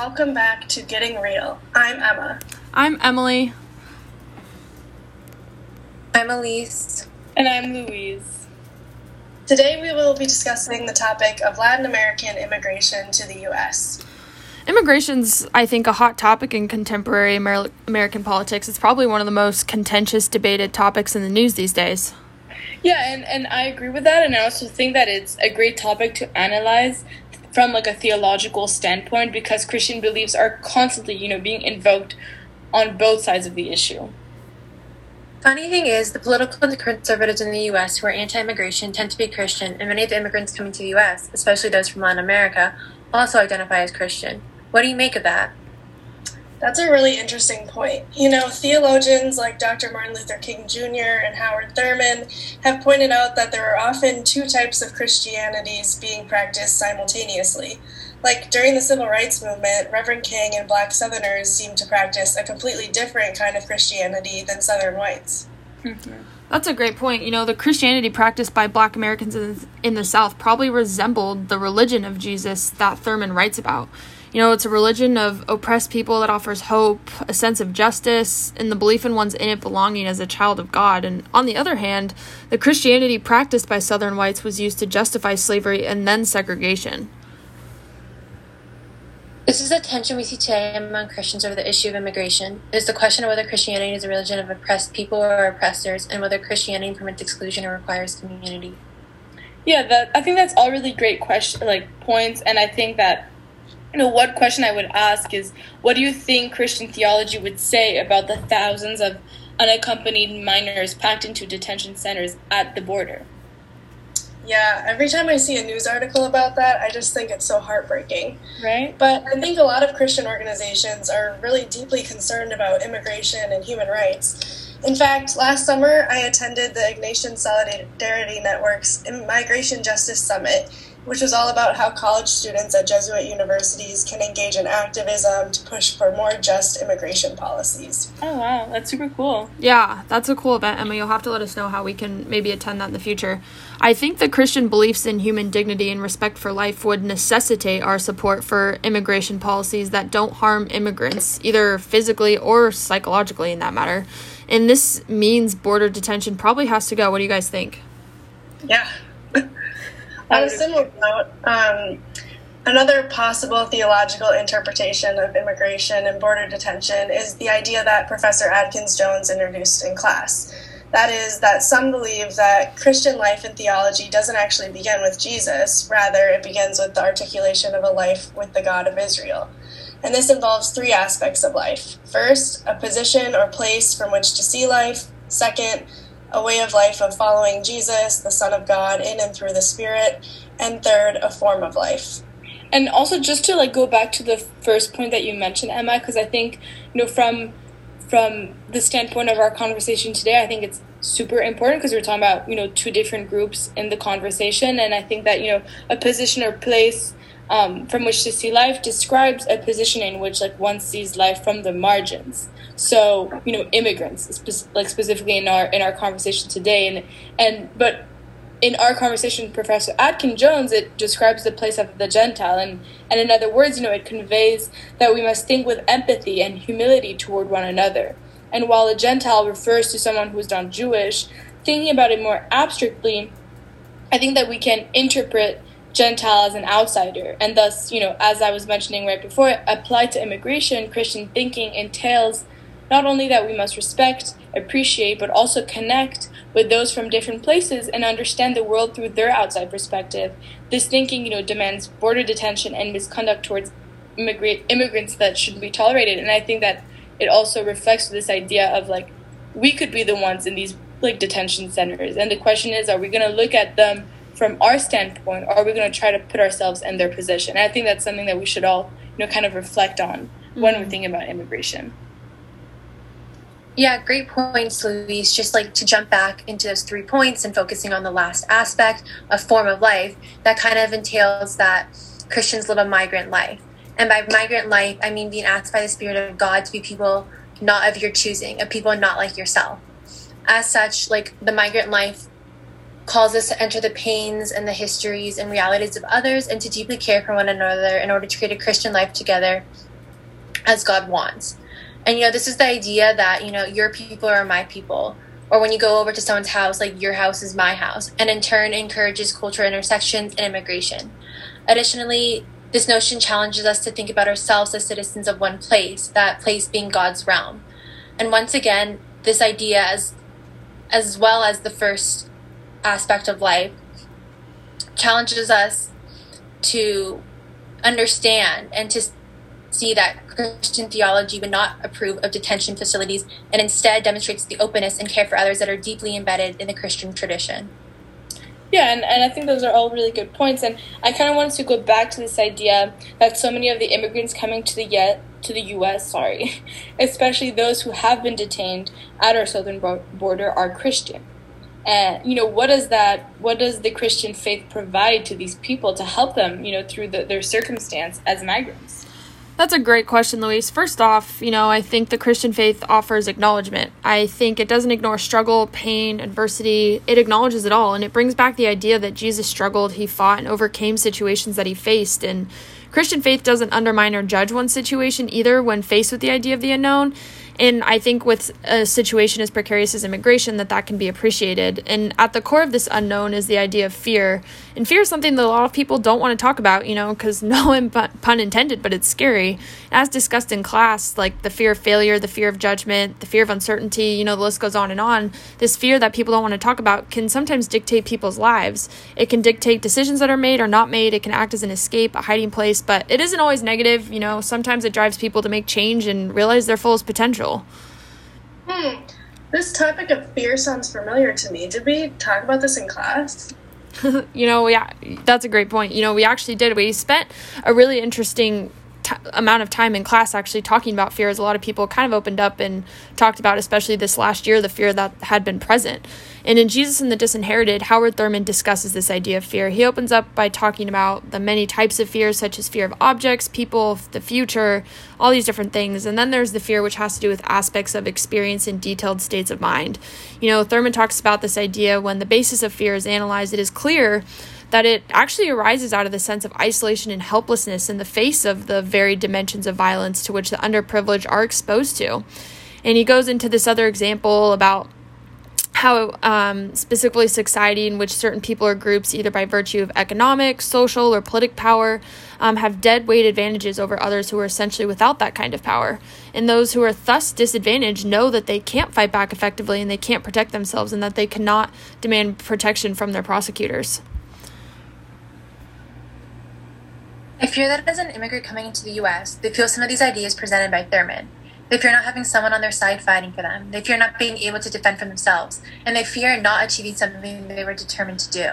welcome back to Getting Real. I'm Emma. I'm Emily. I'm Elise. And I'm Louise. Today we will be discussing the topic of Latin American immigration to the U.S. Immigration's, I think, a hot topic in contemporary Amer- American politics. It's probably one of the most contentious, debated topics in the news these days. Yeah, and, and I agree with that, and I also think that it's a great topic to analyze from like a theological standpoint because Christian beliefs are constantly, you know, being invoked on both sides of the issue. Funny thing is, the political conservatives in the U.S. who are anti-immigration tend to be Christian, and many of the immigrants coming to the U.S., especially those from Latin America, also identify as Christian. What do you make of that? That's a really interesting point. You know, theologians like Dr. Martin Luther King Jr. and Howard Thurman have pointed out that there are often two types of Christianities being practiced simultaneously. Like during the Civil Rights Movement, Reverend King and black Southerners seemed to practice a completely different kind of Christianity than Southern whites. Mm-hmm. That's a great point. You know, the Christianity practiced by black Americans in the South probably resembled the religion of Jesus that Thurman writes about. You know, it's a religion of oppressed people that offers hope, a sense of justice, and the belief in one's innate belonging as a child of God. And on the other hand, the Christianity practiced by Southern whites was used to justify slavery and then segregation. This is a tension we see today among Christians over the issue of immigration. It is the question of whether Christianity is a religion of oppressed people or oppressors, and whether Christianity permits exclusion or requires community. Yeah, that I think that's all really great question like points, and I think that you know what question I would ask is what do you think Christian theology would say about the thousands of unaccompanied minors packed into detention centers at the border? Yeah, every time I see a news article about that, I just think it's so heartbreaking. Right? But I think a lot of Christian organizations are really deeply concerned about immigration and human rights. In fact, last summer I attended the Ignatian Solidarity Network's Migration Justice Summit, which was all about how college students at Jesuit universities can engage in activism to push for more just immigration policies. Oh, wow. That's super cool. Yeah, that's a cool event, Emma. You'll have to let us know how we can maybe attend that in the future. I think the Christian beliefs in human dignity and respect for life would necessitate our support for immigration policies that don't harm immigrants, either physically or psychologically, in that matter. And this means border detention probably has to go. What do you guys think? Yeah. On a similar note, um, another possible theological interpretation of immigration and border detention is the idea that Professor Adkins Jones introduced in class. That is, that some believe that Christian life and theology doesn't actually begin with Jesus, rather, it begins with the articulation of a life with the God of Israel. And this involves three aspects of life. First, a position or place from which to see life. Second, a way of life of following Jesus, the Son of God, in and through the Spirit, and third, a form of life. And also, just to like go back to the first point that you mentioned, Emma, because I think you know from from the standpoint of our conversation today, I think it's super important because we're talking about you know two different groups in the conversation, and I think that you know a position or place um, from which to see life describes a position in which like one sees life from the margins. So you know, immigrants, spe- like specifically in our in our conversation today, and and but in our conversation with Professor Atkin Jones, it describes the place of the Gentile, and and in other words, you know, it conveys that we must think with empathy and humility toward one another. And while a Gentile refers to someone who is non-jewish thinking about it more abstractly, I think that we can interpret Gentile as an outsider, and thus, you know, as I was mentioning right before, applied to immigration, Christian thinking entails not only that we must respect, appreciate, but also connect with those from different places and understand the world through their outside perspective. This thinking, you know, demands border detention and misconduct towards immigrant immigrants that shouldn't be tolerated. And I think that it also reflects this idea of like we could be the ones in these like detention centers. And the question is, are we going to look at them from our standpoint, or are we going to try to put ourselves in their position? And I think that's something that we should all, you know, kind of reflect on mm-hmm. when we're thinking about immigration. Yeah, great points, Louise. Just like to jump back into those three points and focusing on the last aspect, a form of life, that kind of entails that Christians live a migrant life. And by migrant life, I mean being asked by the Spirit of God to be people not of your choosing, of people not like yourself. As such, like the migrant life calls us to enter the pains and the histories and realities of others and to deeply care for one another in order to create a Christian life together as God wants. And you know, this is the idea that, you know, your people are my people. Or when you go over to someone's house, like your house is my house, and in turn encourages cultural intersections and immigration. Additionally, this notion challenges us to think about ourselves as citizens of one place, that place being God's realm. And once again, this idea as as well as the first aspect of life challenges us to understand and to see that Christian theology would not approve of detention facilities and instead demonstrates the openness and care for others that are deeply embedded in the Christian tradition. Yeah, and, and I think those are all really good points. And I kind of wanted to go back to this idea that so many of the immigrants coming to the yet to the U.S. Sorry, especially those who have been detained at our southern border are Christian. And you know what does that? What does the Christian faith provide to these people to help them? You know through the, their circumstance as migrants. That's a great question, Louise. First off, you know, I think the Christian faith offers acknowledgement. I think it doesn't ignore struggle, pain, adversity. It acknowledges it all. And it brings back the idea that Jesus struggled, he fought, and overcame situations that he faced. And Christian faith doesn't undermine or judge one situation either when faced with the idea of the unknown and i think with a situation as precarious as immigration that that can be appreciated. And at the core of this unknown is the idea of fear. And fear is something that a lot of people don't want to talk about you know because no pun intended but it's scary. As discussed in class like the fear of failure the fear of judgment the fear of uncertainty you know the list goes on and on. This fear that people don't want to talk about can sometimes dictate people's lives. It can dictate decisions that are made or not made. It can act as an escape a hiding place but it isn't always negative you know. Sometimes it drives people to make change and realize their fullest potential Hmm. This topic of fear sounds familiar to me. Did we talk about this in class? you know, yeah, that's a great point. You know, we actually did. We spent a really interesting amount of time in class actually talking about fears. A lot of people kind of opened up and talked about, especially this last year, the fear that had been present. And in Jesus and the Disinherited, Howard Thurman discusses this idea of fear. He opens up by talking about the many types of fears, such as fear of objects, people, the future, all these different things. And then there's the fear which has to do with aspects of experience and detailed states of mind. You know, Thurman talks about this idea when the basis of fear is analyzed, it is clear that it actually arises out of the sense of isolation and helplessness in the face of the varied dimensions of violence to which the underprivileged are exposed to. And he goes into this other example about how um, specifically society in which certain people or groups, either by virtue of economic, social, or political power, um, have dead weight advantages over others who are essentially without that kind of power. And those who are thus disadvantaged know that they can't fight back effectively and they can't protect themselves and that they cannot demand protection from their prosecutors. I fear that as an immigrant coming into the US, they feel some of these ideas presented by Thurman. They fear not having someone on their side fighting for them. They fear not being able to defend for themselves. And they fear not achieving something they were determined to do.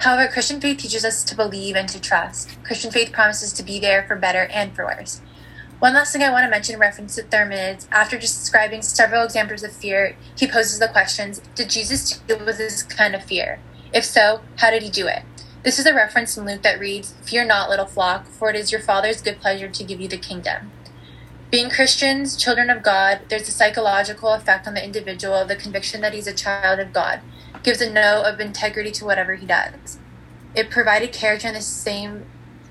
However, Christian faith teaches us to believe and to trust. Christian faith promises to be there for better and for worse. One last thing I want to mention in reference to Thurman is after describing several examples of fear, he poses the questions Did Jesus deal with this kind of fear? If so, how did he do it? This is a reference in Luke that reads, Fear not, little flock, for it is your Father's good pleasure to give you the kingdom. Being Christians, children of God, there's a psychological effect on the individual, of the conviction that he's a child of God, gives a note of integrity to whatever he does. It provided character in the same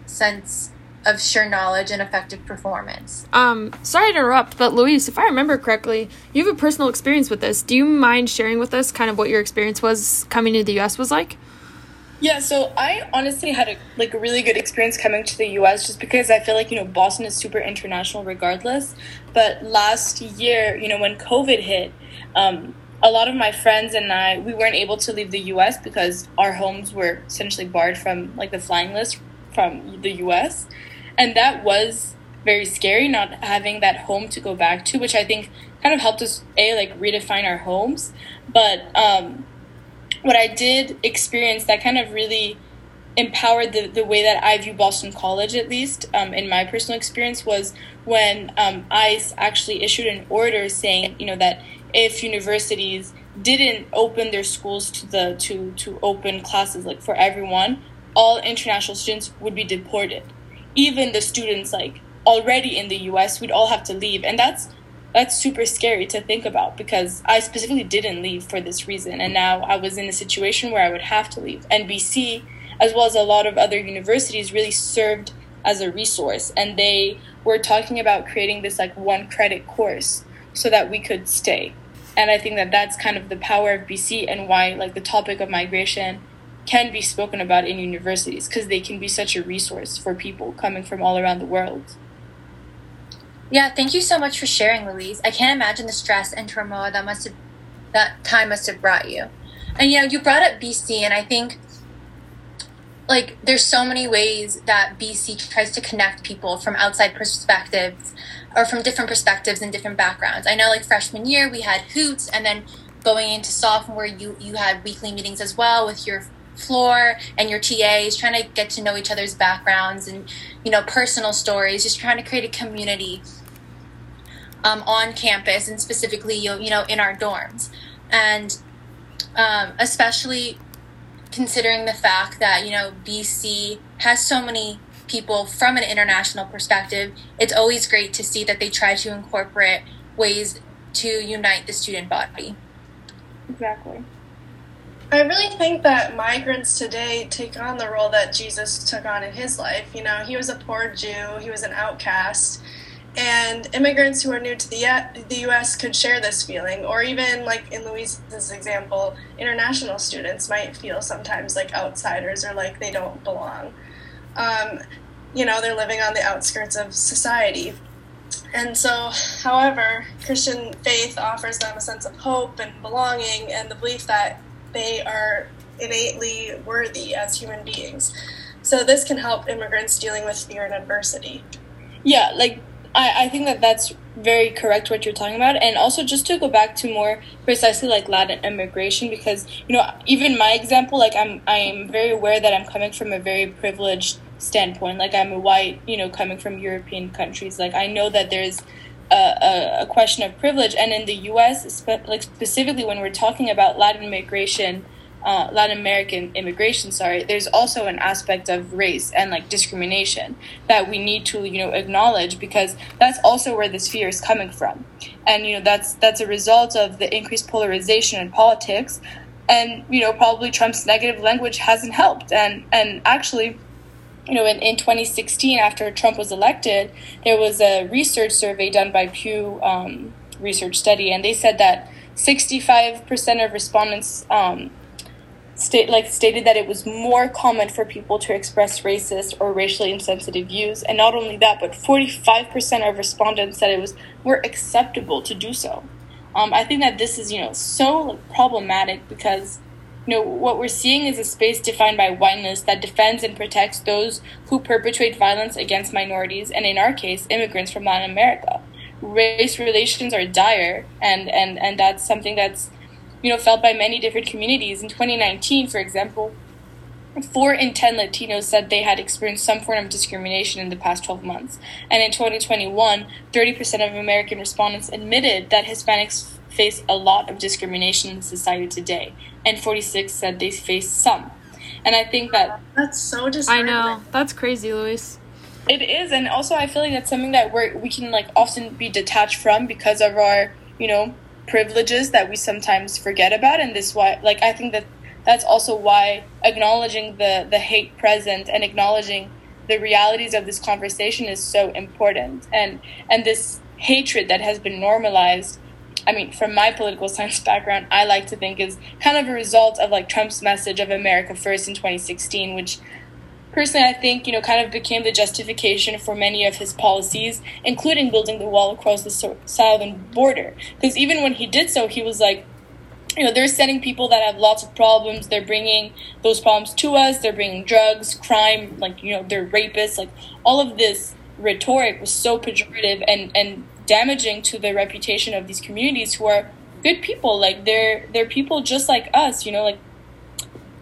sense of sure knowledge and effective performance. Um, sorry to interrupt, but Louise, if I remember correctly, you have a personal experience with this. Do you mind sharing with us kind of what your experience was coming to the US was like? Yeah, so I honestly had a like a really good experience coming to the US just because I feel like, you know, Boston is super international regardless. But last year, you know, when COVID hit, um, a lot of my friends and I we weren't able to leave the US because our homes were essentially barred from like the flying list from the US. And that was very scary not having that home to go back to, which I think kind of helped us a like redefine our homes. But um what I did experience that kind of really empowered the, the way that I view Boston College, at least um, in my personal experience, was when um, ICE actually issued an order saying, you know, that if universities didn't open their schools to the to to open classes like for everyone, all international students would be deported. Even the students like already in the U.S. would all have to leave, and that's that's super scary to think about because I specifically didn't leave for this reason. And now I was in a situation where I would have to leave. And BC, as well as a lot of other universities, really served as a resource and they were talking about creating this like one credit course so that we could stay and i think that that's kind of the power of bc and why like the topic of migration can be spoken about in universities because they can be such a resource for people coming from all around the world yeah thank you so much for sharing louise i can't imagine the stress and turmoil that must have that time must have brought you and you you brought up bc and i think like there's so many ways that BC tries to connect people from outside perspectives or from different perspectives and different backgrounds. I know like freshman year we had hoots and then going into sophomore you you had weekly meetings as well with your floor and your TAs trying to get to know each other's backgrounds and you know personal stories just trying to create a community um, on campus and specifically you, you know in our dorms and um, especially considering the fact that you know BC has so many people from an international perspective, it's always great to see that they try to incorporate ways to unite the student body. Exactly. I really think that migrants today take on the role that Jesus took on in his life. You know, he was a poor Jew, he was an outcast, and immigrants who are new to the, the US could share this feeling, or even, like in Louise's example, international students might feel sometimes like outsiders or like they don't belong. Um, you know, they're living on the outskirts of society. And so, however, Christian faith offers them a sense of hope and belonging and the belief that they are innately worthy as human beings. So, this can help immigrants dealing with fear and adversity. Yeah, like I, I think that that's very correct what you're talking about and also just to go back to more precisely like latin immigration because you know even my example like i'm i'm very aware that i'm coming from a very privileged standpoint like i'm a white you know coming from european countries like i know that there's a, a, question of privilege. And in the us like specifically when we're talking about latin immigration uh, Latin American immigration, sorry, there's also an aspect of race and like discrimination that we need to you know acknowledge because that's also where this fear is coming from, and you know that's that's a result of the increased polarization in politics, and you know probably Trump's negative language hasn't helped, and and actually. You know, in, in 2016, after Trump was elected, there was a research survey done by Pew um, Research Study, and they said that 65% of respondents um, state like stated that it was more common for people to express racist or racially insensitive views and not only that but 45% of respondents said it was more acceptable to do so. Um, i think that this is you know so problematic because you know what we're seeing is a space defined by whiteness that defends and protects those who perpetrate violence against minorities and in our case immigrants from latin america race relations are dire and and and that's something that's you know, felt by many different communities. In 2019, for example, four in 10 Latinos said they had experienced some form of discrimination in the past 12 months. And in 2021, 30% of American respondents admitted that Hispanics face a lot of discrimination in society today, and 46 said they face some. And I think that that's so disheartening. I know that's crazy, Louise. It is, and also I feel like that's something that we we can like often be detached from because of our you know privileges that we sometimes forget about and this why like i think that that's also why acknowledging the the hate present and acknowledging the realities of this conversation is so important and and this hatred that has been normalized i mean from my political science background i like to think is kind of a result of like trump's message of america first in 2016 which personally, I think, you know, kind of became the justification for many of his policies, including building the wall across the southern border. Because even when he did so, he was like, you know, they're sending people that have lots of problems. They're bringing those problems to us. They're bringing drugs, crime, like, you know, they're rapists. Like, all of this rhetoric was so pejorative and, and damaging to the reputation of these communities who are good people. Like, they're, they're people just like us, you know, like,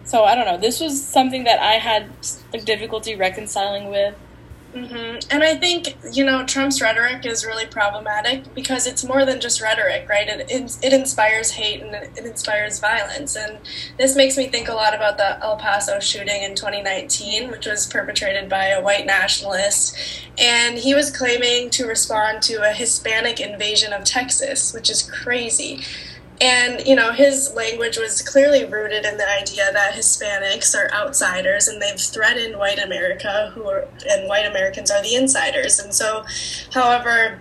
so I don't know. This was something that I had like, difficulty reconciling with. Mm-hmm. And I think you know Trump's rhetoric is really problematic because it's more than just rhetoric, right? It it, it inspires hate and it, it inspires violence, and this makes me think a lot about the El Paso shooting in 2019, which was perpetrated by a white nationalist, and he was claiming to respond to a Hispanic invasion of Texas, which is crazy. And, you know, his language was clearly rooted in the idea that Hispanics are outsiders and they've threatened white America, who are, and white Americans are the insiders. And so, however,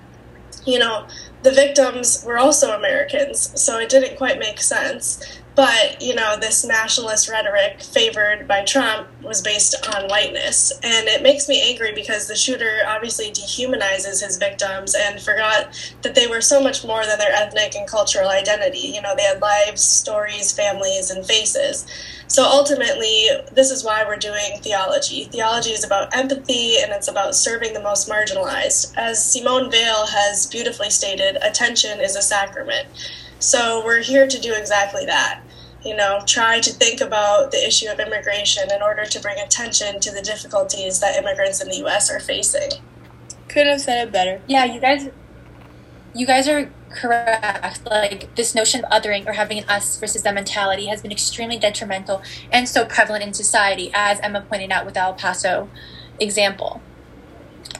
you know, the victims were also Americans, so it didn't quite make sense. But, you know, this nationalist rhetoric favored by Trump was based on whiteness. And it makes me angry because the shooter obviously dehumanizes his victims and forgot that they were so much more than their ethnic and cultural identity. You know, they had lives, stories, families, and faces. So ultimately, this is why we're doing theology. Theology is about empathy and it's about serving the most marginalized. As Simone Weil has beautifully stated, attention is a sacrament. So we're here to do exactly that. You know, try to think about the issue of immigration in order to bring attention to the difficulties that immigrants in the U.S. are facing. Couldn't have said it better. Yeah, you guys, you guys are correct. Like this notion of othering or having an us versus them mentality has been extremely detrimental and so prevalent in society, as Emma pointed out with the El Paso example.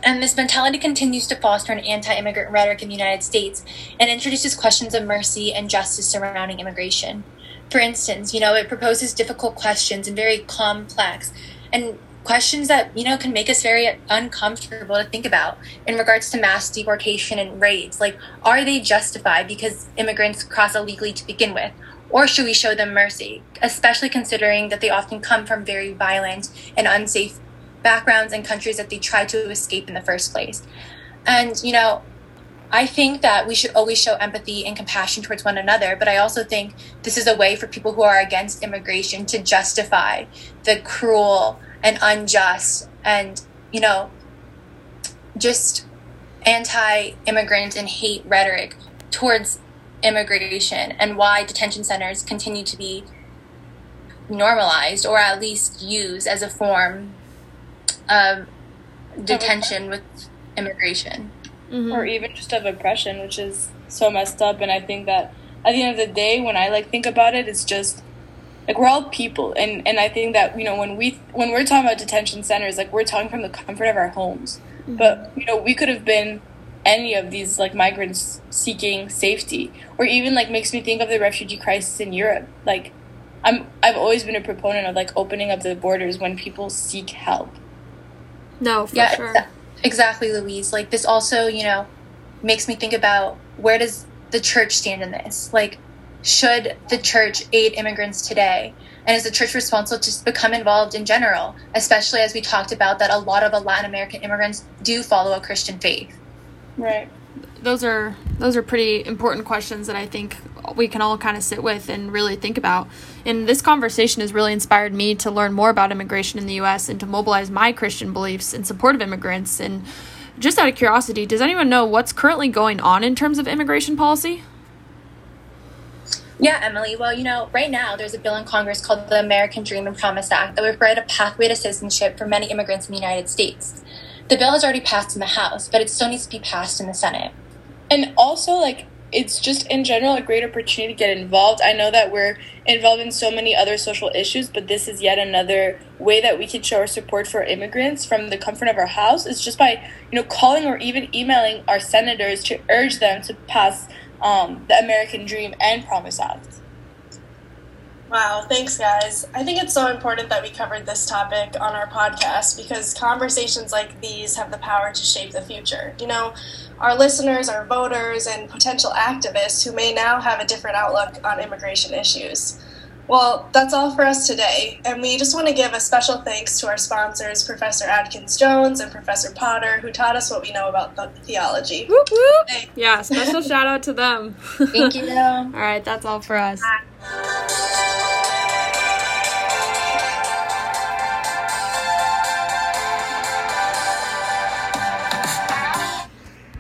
And this mentality continues to foster an anti immigrant rhetoric in the United States and introduces questions of mercy and justice surrounding immigration. For instance, you know, it proposes difficult questions and very complex and questions that, you know, can make us very uncomfortable to think about in regards to mass deportation and raids. Like, are they justified because immigrants cross illegally to begin with? Or should we show them mercy, especially considering that they often come from very violent and unsafe backgrounds and countries that they tried to escape in the first place. And, you know, I think that we should always show empathy and compassion towards one another, but I also think this is a way for people who are against immigration to justify the cruel and unjust and, you know, just anti immigrant and hate rhetoric towards immigration and why detention centers continue to be normalized or at least used as a form of detention with immigration. Mm-hmm. Or even just of oppression, which is so messed up. And I think that at the end of the day, when I like think about it, it's just like we're all people, and and I think that you know when we when we're talking about detention centers, like we're talking from the comfort of our homes. Mm-hmm. But you know we could have been any of these like migrants seeking safety, or even like makes me think of the refugee crisis in Europe. Like I'm I've always been a proponent of like opening up the borders when people seek help no, for yeah, sure. Exactly, Louise. Like this also, you know, makes me think about where does the church stand in this? Like, should the church aid immigrants today? And is the church responsible to become involved in general, especially as we talked about that a lot of Latin American immigrants do follow a Christian faith? Right. Those are those are pretty important questions that I think we can all kind of sit with and really think about. And this conversation has really inspired me to learn more about immigration in the US and to mobilize my Christian beliefs in support of immigrants. And just out of curiosity, does anyone know what's currently going on in terms of immigration policy? Yeah, Emily. Well, you know, right now there's a bill in Congress called the American Dream and Promise Act that would provide a pathway to citizenship for many immigrants in the United States. The bill has already passed in the House, but it still needs to be passed in the Senate. And also, like, it's just in general a great opportunity to get involved. I know that we're involved in so many other social issues, but this is yet another way that we can show our support for immigrants from the comfort of our house. It's just by you know calling or even emailing our senators to urge them to pass um, the American Dream and Promise Act. Wow, thanks, guys. I think it's so important that we covered this topic on our podcast because conversations like these have the power to shape the future. You know, our listeners our voters and potential activists who may now have a different outlook on immigration issues. Well, that's all for us today, and we just want to give a special thanks to our sponsors, Professor Adkins Jones and Professor Potter, who taught us what we know about the- theology. Whoop, whoop. Yeah, special shout out to them. Thank you. all right, that's all for us. Bye.